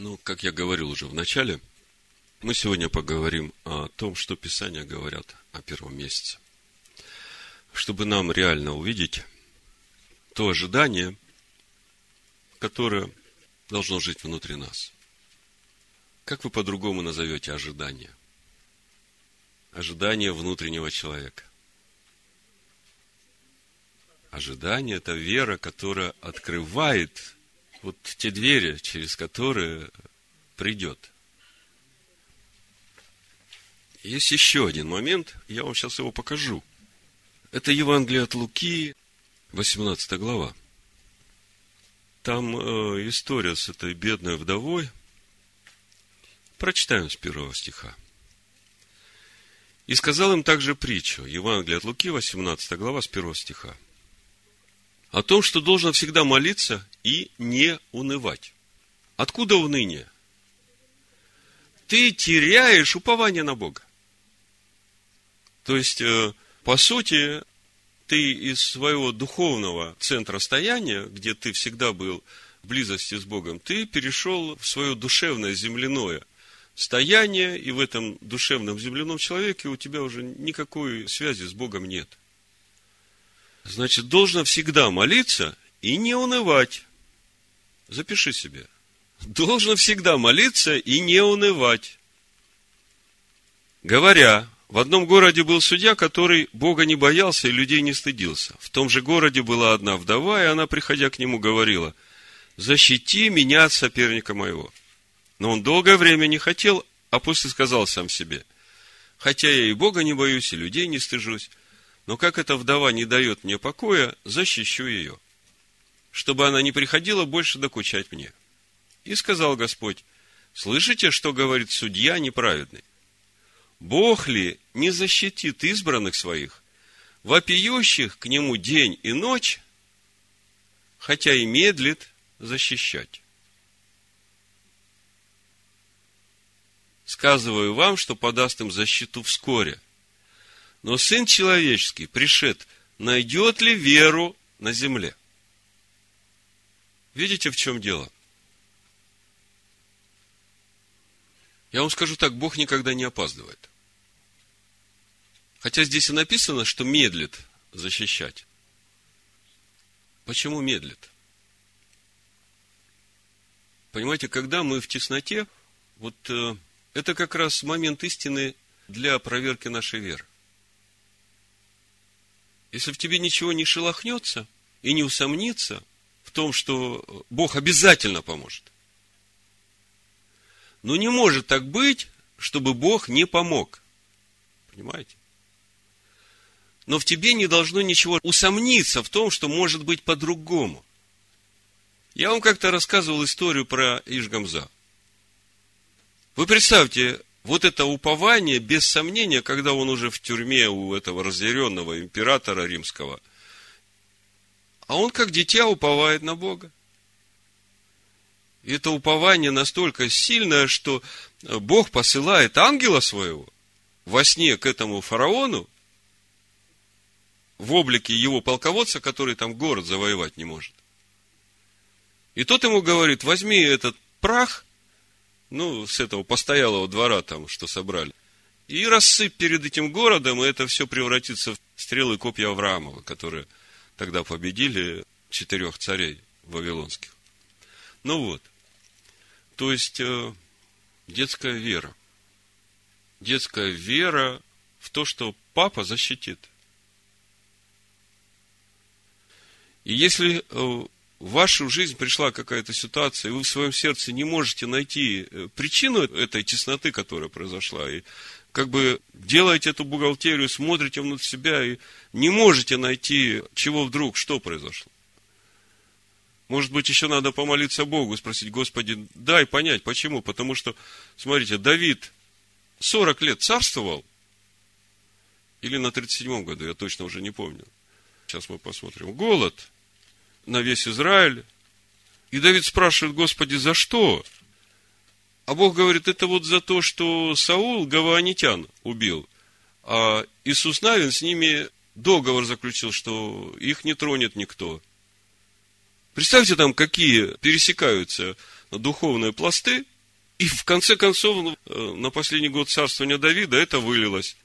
Ну, как я говорил уже в начале, мы сегодня поговорим о том, что Писания говорят о первом месяце. Чтобы нам реально увидеть то ожидание, которое должно жить внутри нас. Как вы по-другому назовете ожидание? Ожидание внутреннего человека. Ожидание – это вера, которая открывает вот те двери, через которые придет. Есть еще один момент, я вам сейчас его покажу. Это Евангелие от Луки, 18 глава. Там э, история с этой бедной вдовой. Прочитаем с первого стиха. И сказал им также притчу, Евангелие от Луки, 18 глава, с первого стиха о том, что должен всегда молиться и не унывать. Откуда уныние? Ты теряешь упование на Бога. То есть, э, по сути, ты из своего духовного центра стояния, где ты всегда был в близости с Богом, ты перешел в свое душевное земляное стояние, и в этом душевном земляном человеке у тебя уже никакой связи с Богом нет. Значит, должно всегда молиться и не унывать. Запиши себе. Должно всегда молиться и не унывать. Говоря, в одном городе был судья, который Бога не боялся и людей не стыдился. В том же городе была одна вдова, и она, приходя к нему, говорила, «Защити меня от соперника моего». Но он долгое время не хотел, а после сказал сам себе, «Хотя я и Бога не боюсь, и людей не стыжусь, но как эта вдова не дает мне покоя, защищу ее, чтобы она не приходила больше докучать мне. И сказал Господь, слышите, что говорит судья неправедный? Бог ли не защитит избранных своих, вопиющих к нему день и ночь, хотя и медлит защищать? Сказываю вам, что подаст им защиту вскоре – но Сын Человеческий пришед, найдет ли веру на земле? Видите, в чем дело? Я вам скажу так, Бог никогда не опаздывает. Хотя здесь и написано, что медлит защищать. Почему медлит? Понимаете, когда мы в тесноте, вот э, это как раз момент истины для проверки нашей веры. Если в тебе ничего не шелохнется и не усомнится в том, что Бог обязательно поможет. Но не может так быть, чтобы Бог не помог. Понимаете? Но в тебе не должно ничего усомниться в том, что может быть по-другому. Я вам как-то рассказывал историю про Ишгамза. Вы представьте, вот это упование, без сомнения, когда он уже в тюрьме у этого разъяренного императора римского, а он как дитя уповает на Бога. И это упование настолько сильное, что Бог посылает ангела своего во сне к этому фараону, в облике его полководца, который там город завоевать не может. И тот ему говорит, возьми этот прах – ну, с этого постоялого двора там, что собрали. И рассыпь перед этим городом, и это все превратится в стрелы копья Авраамова, которые тогда победили четырех царей вавилонских. Ну вот. То есть, э, детская вера. Детская вера в то, что папа защитит. И если э, в вашу жизнь пришла какая-то ситуация, и вы в своем сердце не можете найти э, причину этой тесноты, которая произошла, и как бы делаете эту бухгалтерию, смотрите внутрь себя и не можете найти, чего вдруг, что произошло. Может быть, еще надо помолиться Богу, спросить, Господи, дай понять, почему. Потому что, смотрите, Давид 40 лет царствовал, или на 37-м году, я точно уже не помню. Сейчас мы посмотрим. Голод – на весь Израиль. И Давид спрашивает, Господи, за что? А Бог говорит, это вот за то, что Саул гаванитян убил, а Иисус Навин с ними договор заключил, что их не тронет никто. Представьте там, какие пересекаются духовные пласты – И в конце концов, ну, э, на последний год царствования Давида это вылилось.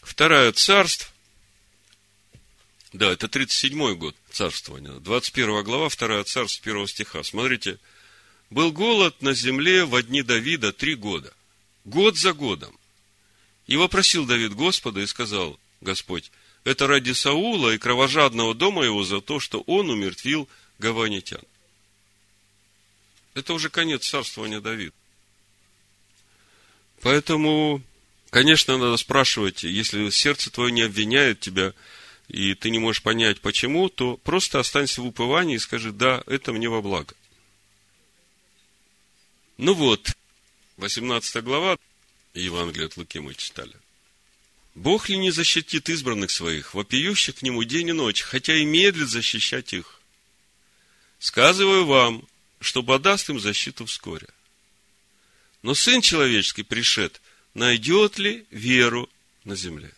Вторая царств, да, это 37-й год царствования, 21 глава, вторая царств, первого стиха. Смотрите, был голод на земле в дни Давида три года. Год за годом. И вопросил Давид Господа и сказал, Господь, это ради Саула и кровожадного дома его за то, что он умертвил гаванитян. Это уже конец царствования Давида. Поэтому, конечно, надо спрашивать, если сердце твое не обвиняет тебя, и ты не можешь понять, почему, то просто останься в уповании и скажи, да, это мне во благо. Ну вот, 18 глава Евангелия от Луки мы читали. Бог ли не защитит избранных своих, вопиющих к Нему день и ночь, хотя и медлит защищать их? Сказываю вам, что подаст им защиту вскоре. Но Сын Человеческий пришед, найдет ли веру на земле?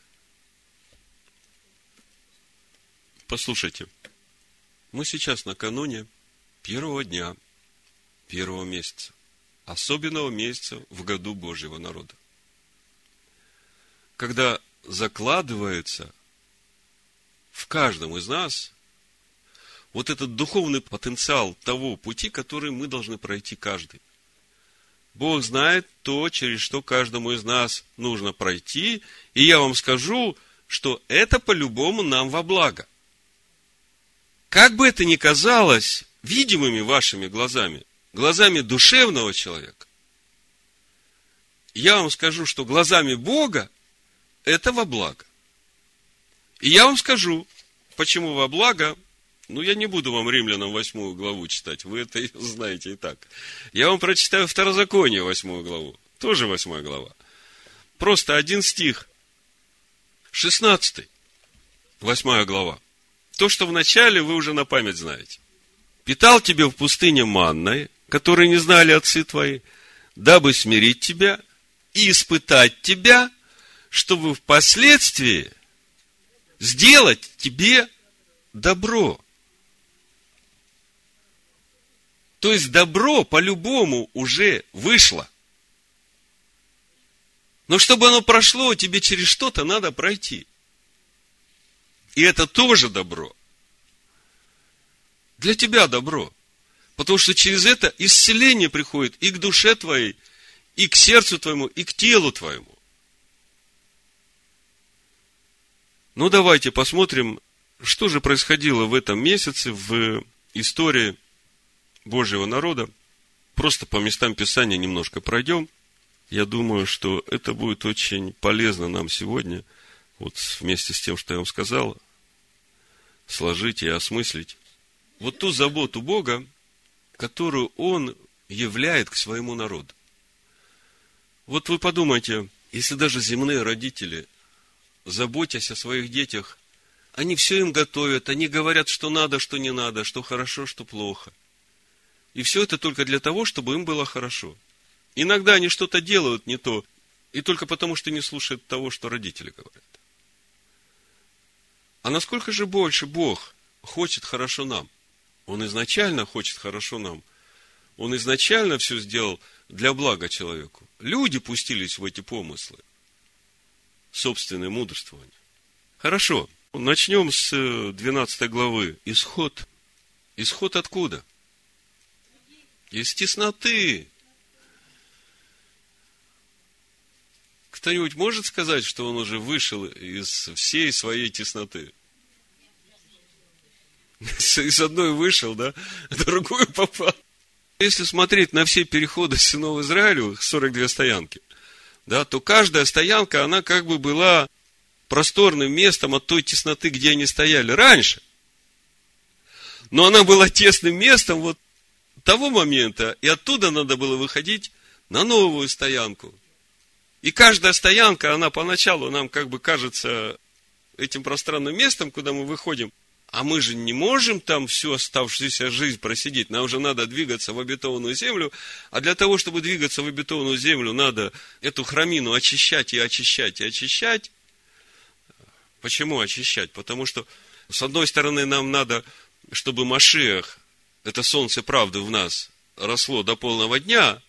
Послушайте, мы сейчас накануне первого дня первого месяца особенного месяца в году Божьего народа. Когда закладывается в каждом из нас вот этот духовный потенциал того пути, который мы должны пройти каждый. Бог знает то, через что каждому из нас нужно пройти, и я вам скажу, что это по-любому нам во благо. Как бы это ни казалось видимыми вашими глазами, глазами душевного человека, я вам скажу, что глазами Бога это во благо. И я вам скажу, почему во благо, ну, я не буду вам римлянам восьмую главу читать, вы это знаете и так. Я вам прочитаю второзаконие восьмую главу, тоже восьмая глава. Просто один стих, шестнадцатый, восьмая глава. То, что в начале вы уже на память знаете. Питал тебе в пустыне манной, которые не знали отцы твои, дабы смирить тебя и испытать тебя, чтобы впоследствии сделать тебе добро. То есть добро по-любому уже вышло. Но чтобы оно прошло, тебе через что-то надо пройти. И это тоже добро. Для тебя добро. Потому что через это исцеление приходит и к душе твоей, и к сердцу твоему, и к телу твоему. Ну, давайте посмотрим, что же происходило в этом месяце в истории Божьего народа. Просто по местам Писания немножко пройдем. Я думаю, что это будет очень полезно нам сегодня, вот вместе с тем, что я вам сказал, сложить и осмыслить вот ту заботу Бога, которую Он являет к своему народу. Вот вы подумайте, если даже земные родители, заботясь о своих детях, они все им готовят, они говорят, что надо, что не надо, что хорошо, что плохо. И все это только для того, чтобы им было хорошо. Иногда они что-то делают не то, и только потому, что не слушают того, что родители говорят. А насколько же больше Бог хочет хорошо нам? Он изначально хочет хорошо нам. Он изначально все сделал для блага человеку. Люди пустились в эти помыслы. Собственное мудрствование. Хорошо. Начнем с 12 э, главы. Исход. Исход откуда? Из тесноты. Кто-нибудь может сказать, что он уже вышел из всей своей тесноты? Из одной вышел, да, другую попал. Если смотреть на все переходы сынов Израилевых, 42 стоянки, да, то каждая стоянка, она как бы была просторным местом от той тесноты, где они стояли раньше. Но она была тесным местом вот того момента, и оттуда надо было выходить на новую стоянку. И каждая стоянка, она поначалу нам как бы кажется этим пространным местом, куда мы выходим – а мы же не можем там всю оставшуюся жизнь просидеть. Нам же надо двигаться в обетованную землю. А для того, чтобы двигаться в обетованную землю, надо эту храмину очищать и очищать и очищать. Почему очищать? Потому что, с одной стороны, нам надо, чтобы Машиах, это солнце правды в нас, росло до полного дня,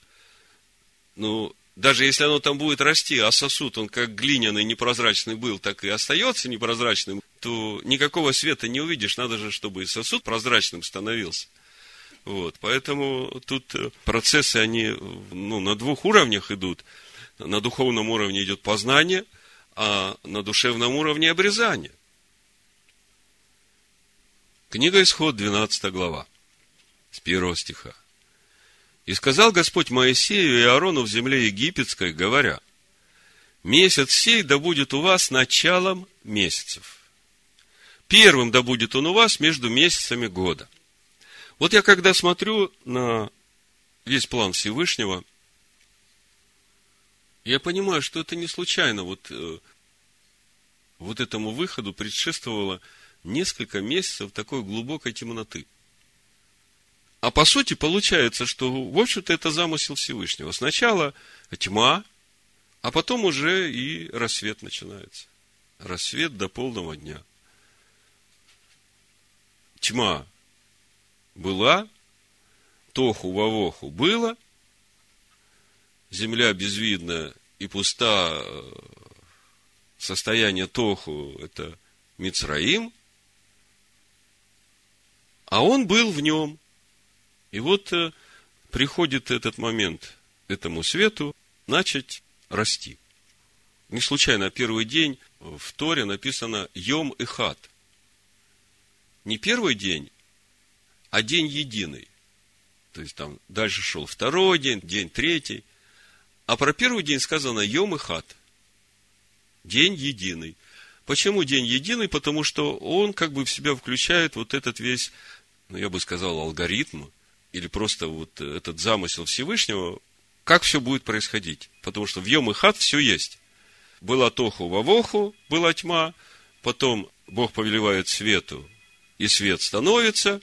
Ну, даже если оно там будет расти, а сосуд, он как глиняный, непрозрачный был, так и остается непрозрачным, то никакого света не увидишь. Надо же, чтобы и сосуд прозрачным становился. Вот, поэтому тут э, процессы, они ну, на двух уровнях идут. На духовном уровне идет познание, а на душевном уровне обрезание. Книга Исход, 12 глава, с первого стиха. И сказал Господь Моисею и Аарону в земле египетской, говоря, месяц сей да будет у вас началом месяцев. Первым да будет он у вас между месяцами года. Вот я когда смотрю на весь план Всевышнего, я понимаю, что это не случайно. Вот, э, вот этому выходу предшествовало несколько месяцев такой глубокой темноты – а по сути получается, что, в общем-то, это замысел Всевышнего. Сначала тьма, а потом уже и рассвет начинается. Рассвет до полного дня. Тьма была, тоху вовоху было, земля безвидна и пуста, состояние тоху – это Мицраим, а он был в нем – и вот э, приходит этот момент этому свету начать расти. Не случайно первый день в Торе написано Йом и Хат. Не первый день, а день единый. То есть там дальше шел второй день, день третий. А про первый день сказано Йом и Хат. День единый. Почему день единый? Потому что он как бы в себя включает вот этот весь, ну, я бы сказал, алгоритм, или просто вот этот замысел Всевышнего, как все будет происходить. Потому что в Йом и Хат все есть. Была Тоху Вавоху, была тьма, потом Бог повелевает свету, и свет становится,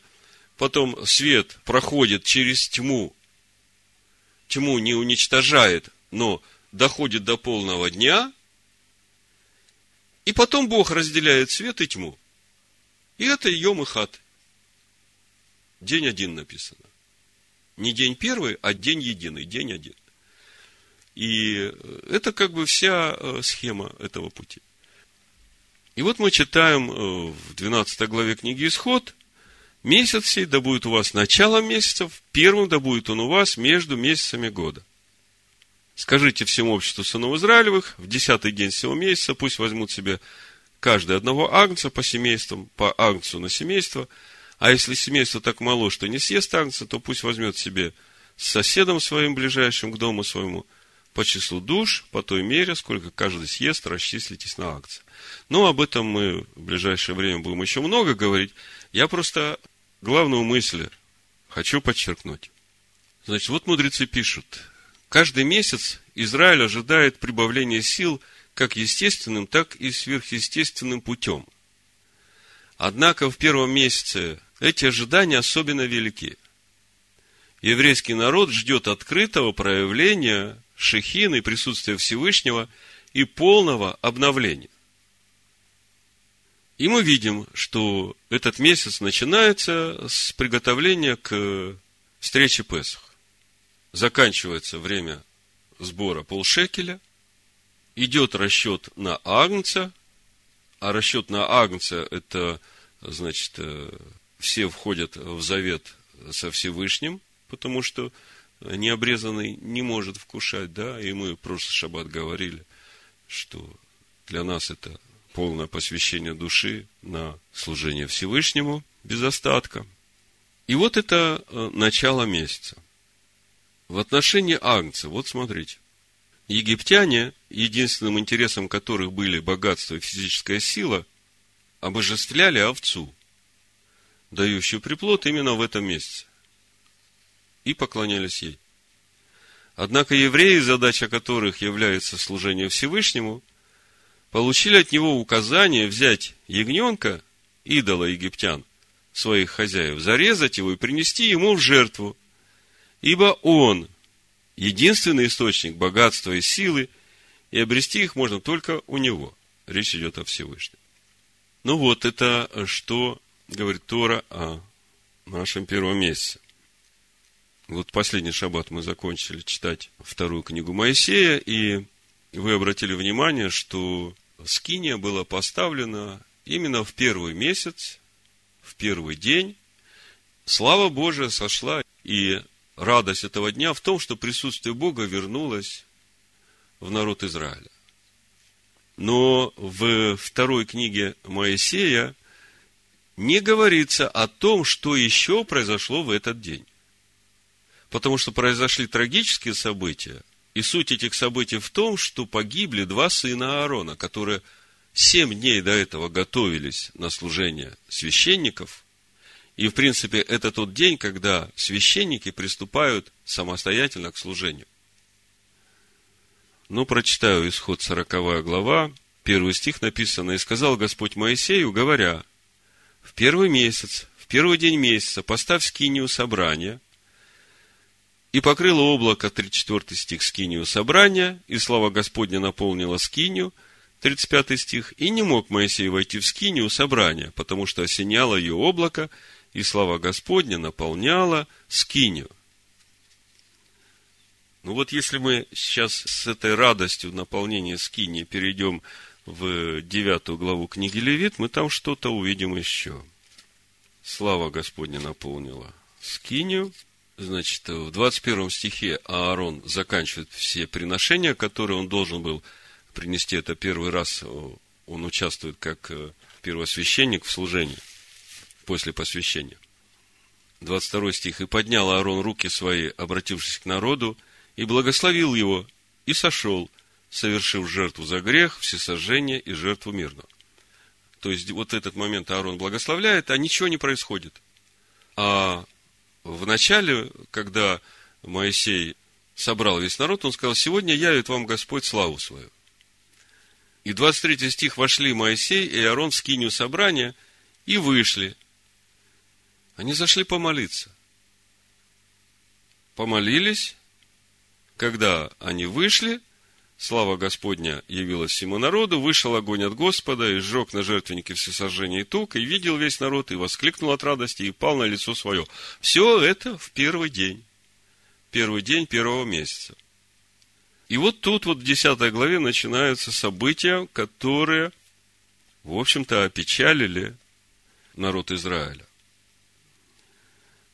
потом свет проходит через тьму, тьму не уничтожает, но доходит до полного дня, и потом Бог разделяет свет и тьму. И это Йом и Хат. День один написано. Не день первый, а день единый, день один. И это как бы вся э, схема этого пути. И вот мы читаем э, в 12 главе книги Исход, месяц сей да будет у вас началом месяцев, первым да будет он у вас между месяцами года. Скажите всему обществу сынов Израилевых, в десятый день всего месяца пусть возьмут себе каждый одного агнца по семействам, по агнцу на семейство – а если семейство так мало, что не съест агнца, то пусть возьмет себе с соседом своим ближайшим к дому своему по числу душ, по той мере, сколько каждый съест, расчислитесь на акции. Но об этом мы в ближайшее время будем еще много говорить. Я просто главную мысль хочу подчеркнуть. Значит, вот мудрецы пишут, каждый месяц Израиль ожидает прибавления сил как естественным, так и сверхъестественным путем. Однако в первом месяце эти ожидания особенно велики. Еврейский народ ждет открытого проявления шехины, присутствия Всевышнего и полного обновления. И мы видим, что этот месяц начинается с приготовления к встрече Песах. Заканчивается время сбора полшекеля, идет расчет на Агнца, а расчет на Агнца – это, значит, э, все входят в завет со Всевышним, потому что необрезанный не может вкушать, да, и мы в прошлый шаббат говорили, что для нас это полное посвящение души на служение Всевышнему без остатка. И вот это э, начало месяца. В отношении Агнца, вот смотрите, египтяне, единственным интересом которых были богатство и физическая сила, обожествляли овцу – дающую приплод именно в этом месяце. И поклонялись ей. Однако евреи, задача которых является служение Всевышнему, получили от него указание взять ягненка, идола египтян, своих хозяев, зарезать его и принести ему в жертву. Ибо он единственный источник богатства и силы, и обрести их можно только у него. Речь идет о Всевышнем. Ну вот, это что говорит Тора о нашем первом месяце. Вот последний шаббат мы закончили читать вторую книгу Моисея, и вы обратили внимание, что скиния была поставлена именно в первый месяц, в первый день. Слава Божия сошла, и радость этого дня в том, что присутствие Бога вернулось в народ Израиля. Но в второй книге Моисея не говорится о том, что еще произошло в этот день. Потому что произошли трагические события, и суть этих событий в том, что погибли два сына Аарона, которые семь дней до этого готовились на служение священников. И, в принципе, это тот день, когда священники приступают самостоятельно к служению. Ну, прочитаю исход 40 глава, первый стих написано, «И сказал Господь Моисею, говоря, в первый месяц, в первый день месяца поставь скинию собрания, и покрыло облако, 34 стих, скинию собрания, и слава Господня наполнила скинию, 35 стих, и не мог Моисей войти в скинию собрания, потому что осеняло ее облако, и слава Господня наполняла скинию. Ну вот если мы сейчас с этой радостью наполнения скинии перейдем в девятую главу книги Левит, мы там что-то увидим еще. Слава Господня наполнила скинию, Значит, в 21 стихе Аарон заканчивает все приношения, которые он должен был принести. Это первый раз он участвует как э, первосвященник в служении после посвящения. 22 стих. «И поднял Аарон руки свои, обратившись к народу, и благословил его, и сошел, совершив жертву за грех, всесожжение и жертву мирную». То есть, вот этот момент Аарон благословляет, а ничего не происходит. А в начале, когда Моисей собрал весь народ, он сказал, сегодня явит вам Господь славу свою. И 23 стих вошли Моисей и Аарон в скинию собрания и вышли. Они зашли помолиться. Помолились. Когда они вышли, Слава Господня явилась всему народу, вышел огонь от Господа, и сжег на жертвеннике всесожжение и тук, и видел весь народ, и воскликнул от радости, и пал на лицо свое. Все это в первый день. Первый день первого месяца. И вот тут вот в 10 главе начинаются события, которые, в общем-то, опечалили народ Израиля.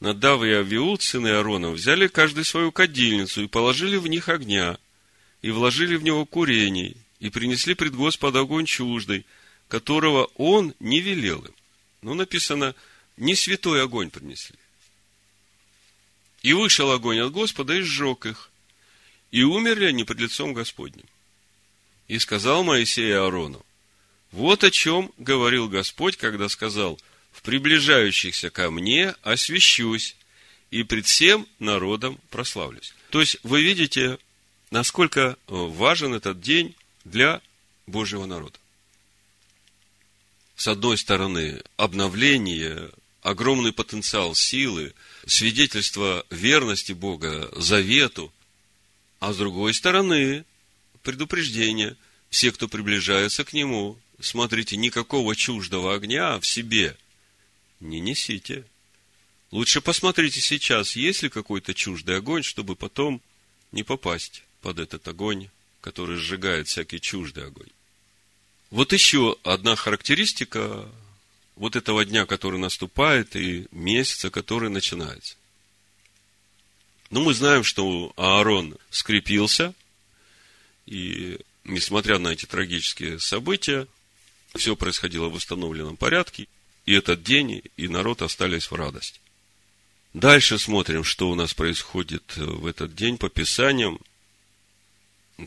Надав и Авиуд, сыны Аарона, взяли каждый свою кадильницу и положили в них огня – и вложили в него курений, и принесли пред Господа огонь чуждый, которого он не велел им. Ну, написано, не святой огонь принесли. И вышел огонь от Господа и сжег их. И умерли они пред лицом Господним. И сказал Моисей Аарону, вот о чем говорил Господь, когда сказал, в приближающихся ко мне освящусь, и пред всем народом прославлюсь. То есть, вы видите, насколько э, важен этот день для Божьего народа. С одной стороны, обновление, огромный потенциал силы, свидетельство верности Бога, завету, а с другой стороны, предупреждение, все, кто приближается к Нему, смотрите, никакого чуждого огня в себе не несите. Лучше посмотрите сейчас, есть ли какой-то чуждый огонь, чтобы потом не попасть под этот огонь, который сжигает всякий чуждый огонь. Вот еще одна характеристика вот этого дня, который наступает, и месяца, который начинается. Ну, мы знаем, что Аарон скрепился, и несмотря на эти трагические события, все происходило в установленном порядке, и этот день, и народ остались в радости. Дальше смотрим, что у нас происходит в этот день по Писаниям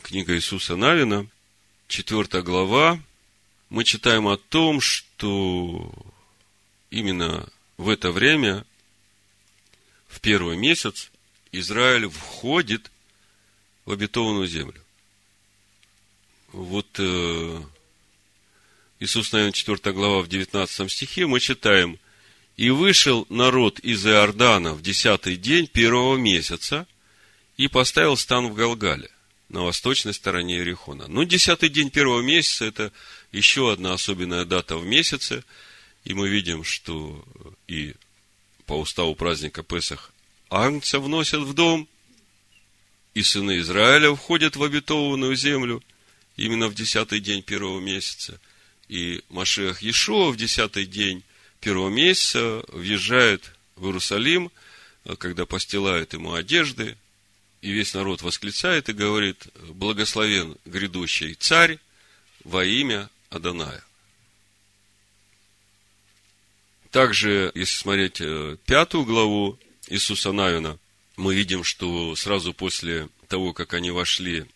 книга Иисуса Навина, 4 глава, мы читаем о том, что именно в это время, в первый месяц, Израиль входит в обетованную землю. Вот э, Иисус, наверное, 4 глава в 19 стихе мы читаем, «И вышел народ из Иордана в десятый день первого месяца и поставил стан в Галгале на восточной стороне Иерихона. Ну, десятый день первого месяца – это еще одна особенная дата в месяце, и мы видим, что и по уставу праздника Песах Агнца вносят в дом, и сыны Израиля входят в обетованную землю именно в десятый день первого месяца. И Машех Ешуа в десятый день первого месяца въезжает в Иерусалим, когда постилают ему одежды, и весь народ восклицает и говорит, благословен грядущий царь во имя Аданая. Также, если смотреть э, пятую главу Иисуса Навина, мы видим, что сразу после того, как они вошли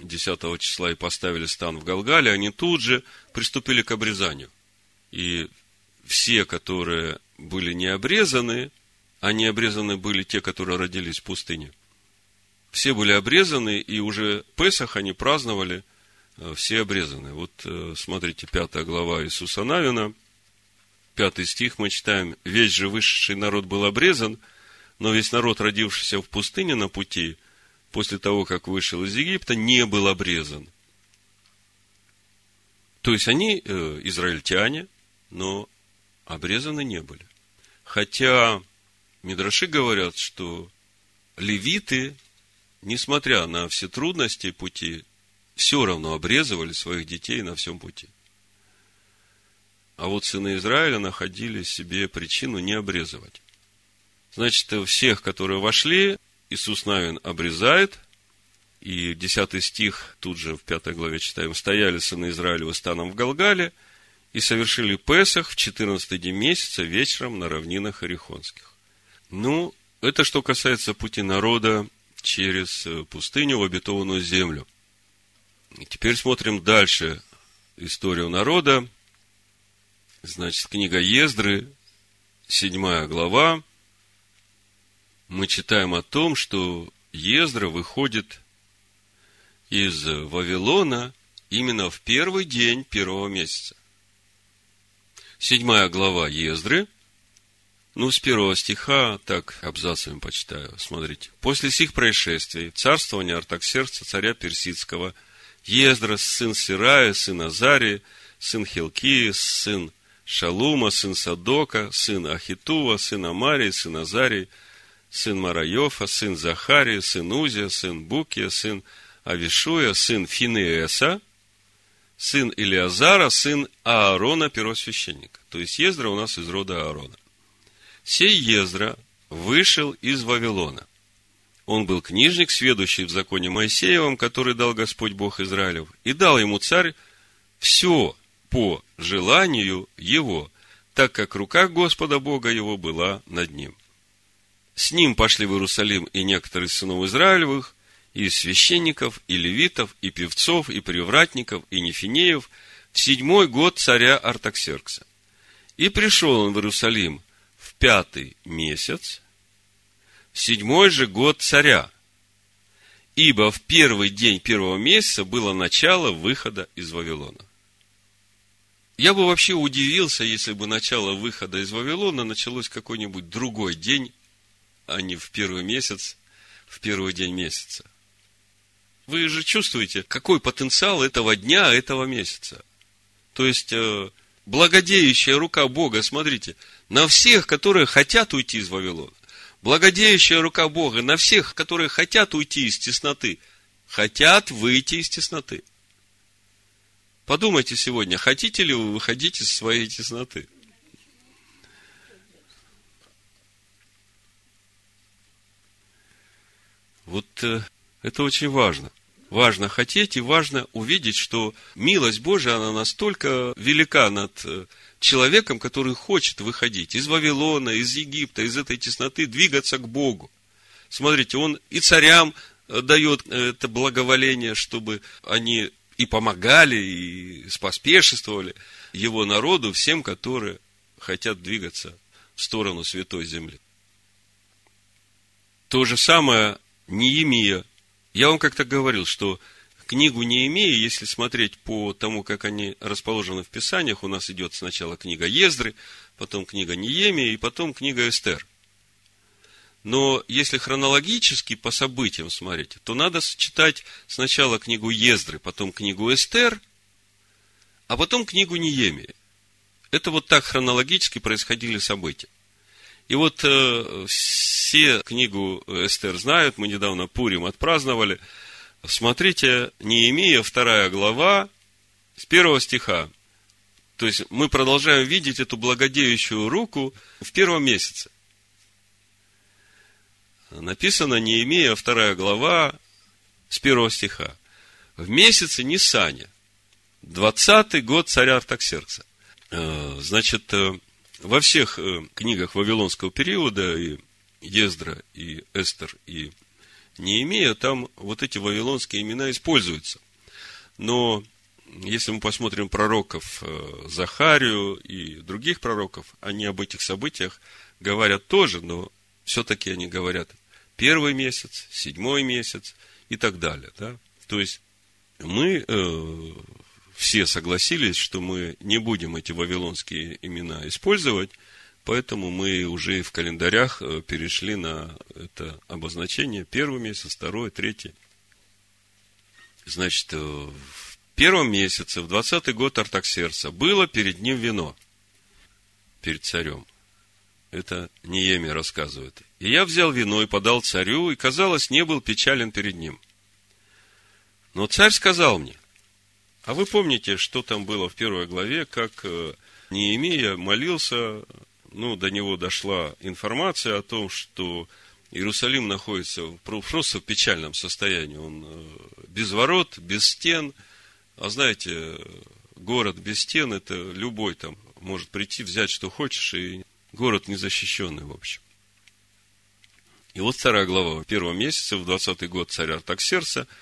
10 числа и поставили стан в Галгале, они тут же приступили к обрезанию. И все, которые были не обрезаны, они обрезаны были те, которые родились в пустыне. Все были обрезаны, и уже Песах они праздновали, э, все обрезаны. Вот э, смотрите, пятая глава Иисуса Навина, пятый стих мы читаем, «Весь же вышедший народ был обрезан, но весь народ, родившийся в пустыне на пути, после того, как вышел из Египта, не был обрезан». То есть они э, израильтяне, но обрезаны не были. Хотя Мидраши говорят, что левиты, несмотря на все трудности пути, все равно обрезывали своих детей на всем пути. А вот сыны Израиля находили себе причину не обрезывать. Значит, всех, которые вошли, Иисус Навин обрезает, и 10 стих, тут же в 5 главе читаем, стояли сыны Израилева станом в Галгале, и совершили Песах в 14 день месяца вечером на равнинах Орехонских. Ну, это что касается пути народа через э, пустыню в обетованную землю. И теперь смотрим дальше историю народа. Значит, книга Ездры, седьмая глава. Мы читаем о том, что Ездра выходит из Вавилона именно в первый день первого месяца. Седьмая глава Ездры, ну, с первого стиха, так, абзацами почитаю, смотрите. После сих происшествий, царствования Артаксерца, царя Персидского, Ездра, сын Сирая, сын Азарии, сын Хилкии, сын Шалума, сын Садока, сын Ахитува, сын Амарии, сын Азарии, сын Мараёфа, сын Захарии, сын Узия, сын Букия, сын Авишуя, сын Финееса, сын Илиазара, сын Аарона, первосвященника. То есть Ездра у нас из рода Аарона. Сей Ездра вышел из Вавилона. Он был книжник, сведущий в законе Моисеевом, который дал Господь Бог Израилев, и дал ему царь все, по желанию его, так как рука Господа Бога его была над ним. С ним пошли в Иерусалим и некоторые сынов Израилевых, и священников, и левитов, и певцов, и привратников, и нефинеев, в седьмой год царя Артаксеркса. И пришел он в Иерусалим в пятый месяц, в седьмой же год царя, ибо в первый день первого месяца было начало выхода из Вавилона. Я бы вообще удивился, если бы начало выхода из Вавилона началось какой-нибудь другой день, а не в первый месяц, в первый день месяца. Вы же чувствуете, какой потенциал этого дня, этого месяца. То есть, э, благодеющая рука Бога, смотрите, на всех, которые хотят уйти из Вавилона. Благодеющая рука Бога на всех, которые хотят уйти из тесноты, хотят выйти из тесноты. Подумайте сегодня, хотите ли вы выходить из своей тесноты? Вот э, это очень важно. Важно хотеть и важно увидеть, что милость Божия, она настолько велика над э, человеком, который хочет выходить из Вавилона, из Египта, из этой тесноты, двигаться к Богу. Смотрите, он и царям э, дает это благоволение, чтобы они и помогали, и споспешествовали его народу, всем, которые хотят двигаться в сторону Святой Земли. То же самое Неемия. Я вам как-то говорил, что книгу Неемии, если смотреть по тому, как они расположены в Писаниях, у нас идет сначала книга Ездры, потом книга Неемии и потом книга Эстер. Но если хронологически по событиям смотреть, то надо читать сначала книгу Ездры, потом книгу Эстер, а потом книгу Ниемии. Это вот так хронологически происходили события. И вот э, все книгу Эстер знают, мы недавно Пурим отпраздновали. Смотрите, Неемия, вторая глава, с первого стиха. То есть мы продолжаем видеть эту благодеющую руку в первом месяце. Написано Неемия, вторая глава, с первого стиха. В месяце Нисаня, двадцатый год царя Артаксеркса. Э, значит, э, во всех э, книгах Вавилонского периода, и Ездра, и Эстер, и Неемия, там вот эти вавилонские имена используются. Но если мы посмотрим пророков Захарию и других пророков, они об этих событиях говорят тоже, но все-таки они говорят первый месяц, седьмой месяц и так далее. Да? То есть мы э, все согласились, что мы не будем эти вавилонские имена использовать, поэтому мы уже в календарях э, перешли на это обозначение первый месяц, второй, третий. Значит, э, в первом месяце, в двадцатый год Артаксерца, было перед ним вино, перед царем. Это Ниеми рассказывает. И я взял вино и подал царю, и, казалось, не был печален перед ним – но царь сказал мне, а вы помните, что там было в первой главе, как э, Неемия молился, ну, до него дошла информация о том, что Иерусалим находится просто в печальном состоянии. Он э, без ворот, без стен. А знаете, город без стен, это любой там может прийти, взять, что хочешь, и город незащищенный, в общем. И вот вторая глава, в первом месяце, в 20-й год царя Артаксерса –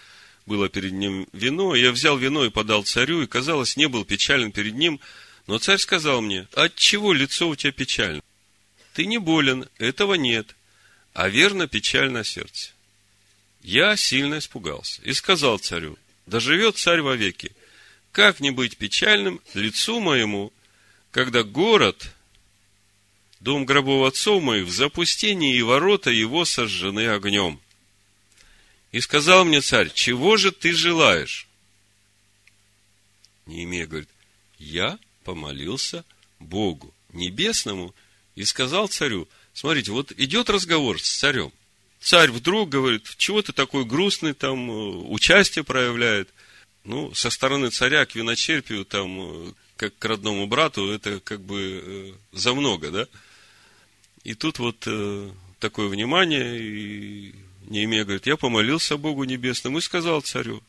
было перед ним вино, я взял вино и подал царю, и, казалось, не был печален перед ним, но царь сказал мне, от чего лицо у тебя печально? Ты не болен, этого нет, а верно печаль на сердце. Я сильно испугался и сказал царю, да живет царь вовеки, как не быть печальным лицу моему, когда город, дом гробов отцов моих, в запустении и ворота его сожжены огнем. И сказал мне царь, чего же ты желаешь? Неемия говорит, я помолился Богу Небесному и сказал царю, смотрите, вот идет разговор с царем. Царь вдруг говорит, чего ты такой грустный, там, э, участие проявляет. Ну, со стороны царя к виночерпию, там, э, как к родному брату, это как бы э, за много, да? И тут вот такое внимание, и Неемия говорит, я помолился Богу Небесному и сказал царю,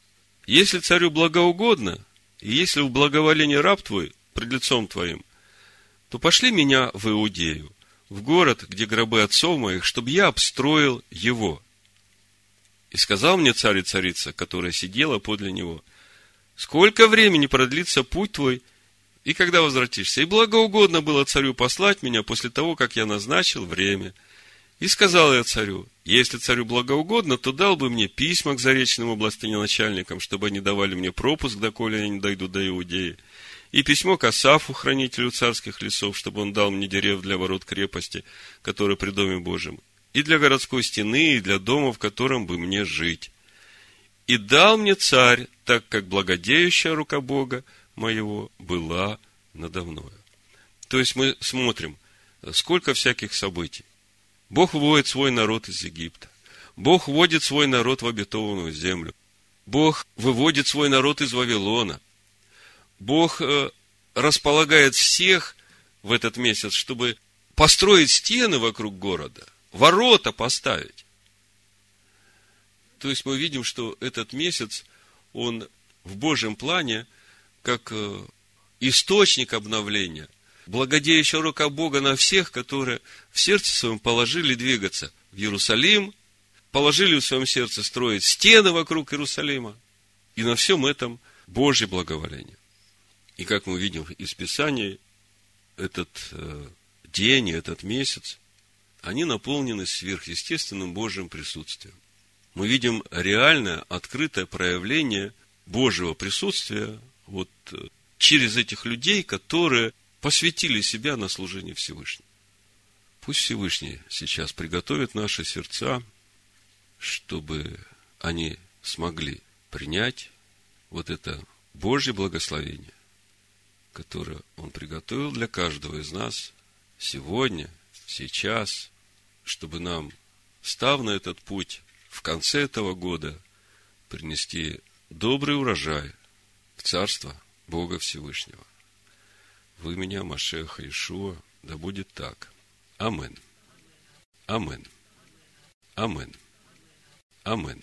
если царю благоугодно, и если в благоволении раб твой пред лицом твоим, то пошли меня в Иудею, в город, где гробы отцов моих, чтобы я обстроил его. И сказал мне царь и царица, которая сидела подле него, сколько времени продлится путь твой, и когда возвратишься? И благоугодно было царю послать меня после того, как я назначил время – и сказал я царю, если царю благоугодно, то дал бы мне письма к заречным областям чтобы они давали мне пропуск, доколе я не дойду до Иудеи. И письмо к Асафу, хранителю царских лесов, чтобы он дал мне дерев для ворот крепости, которые при Доме Божьем, и для городской стены, и для дома, в котором бы мне жить. И дал мне царь, так как благодеющая рука Бога моего была надо мною. То есть мы смотрим, сколько всяких событий. Бог выводит свой народ из Египта. Бог вводит свой народ в обетованную землю. Бог выводит свой народ из Вавилона. Бог э, располагает всех в этот месяц, чтобы построить стены вокруг города, ворота поставить. То есть мы видим, что этот месяц, он в Божьем плане, как э, источник обновления – благодеющая рука Бога на всех, которые в сердце своем положили двигаться в Иерусалим, положили в своем сердце строить стены вокруг Иерусалима. И на всем этом Божье благоволение. И как мы видим из Писания, этот э, день и этот месяц, они наполнены сверхъестественным Божьим присутствием. Мы видим реальное, открытое проявление Божьего присутствия вот э, через этих людей, которые посвятили себя на служение Всевышнему. Пусть Всевышний сейчас приготовит наши сердца, чтобы они смогли принять вот это Божье благословение, которое Он приготовил для каждого из нас сегодня сейчас, чтобы нам, став на этот путь, в конце этого года принести добрый урожай в Царство Бога Всевышнего. Вы меня, Машеха Ишуа, да будет так. Амен. Амен. Амен. Амен.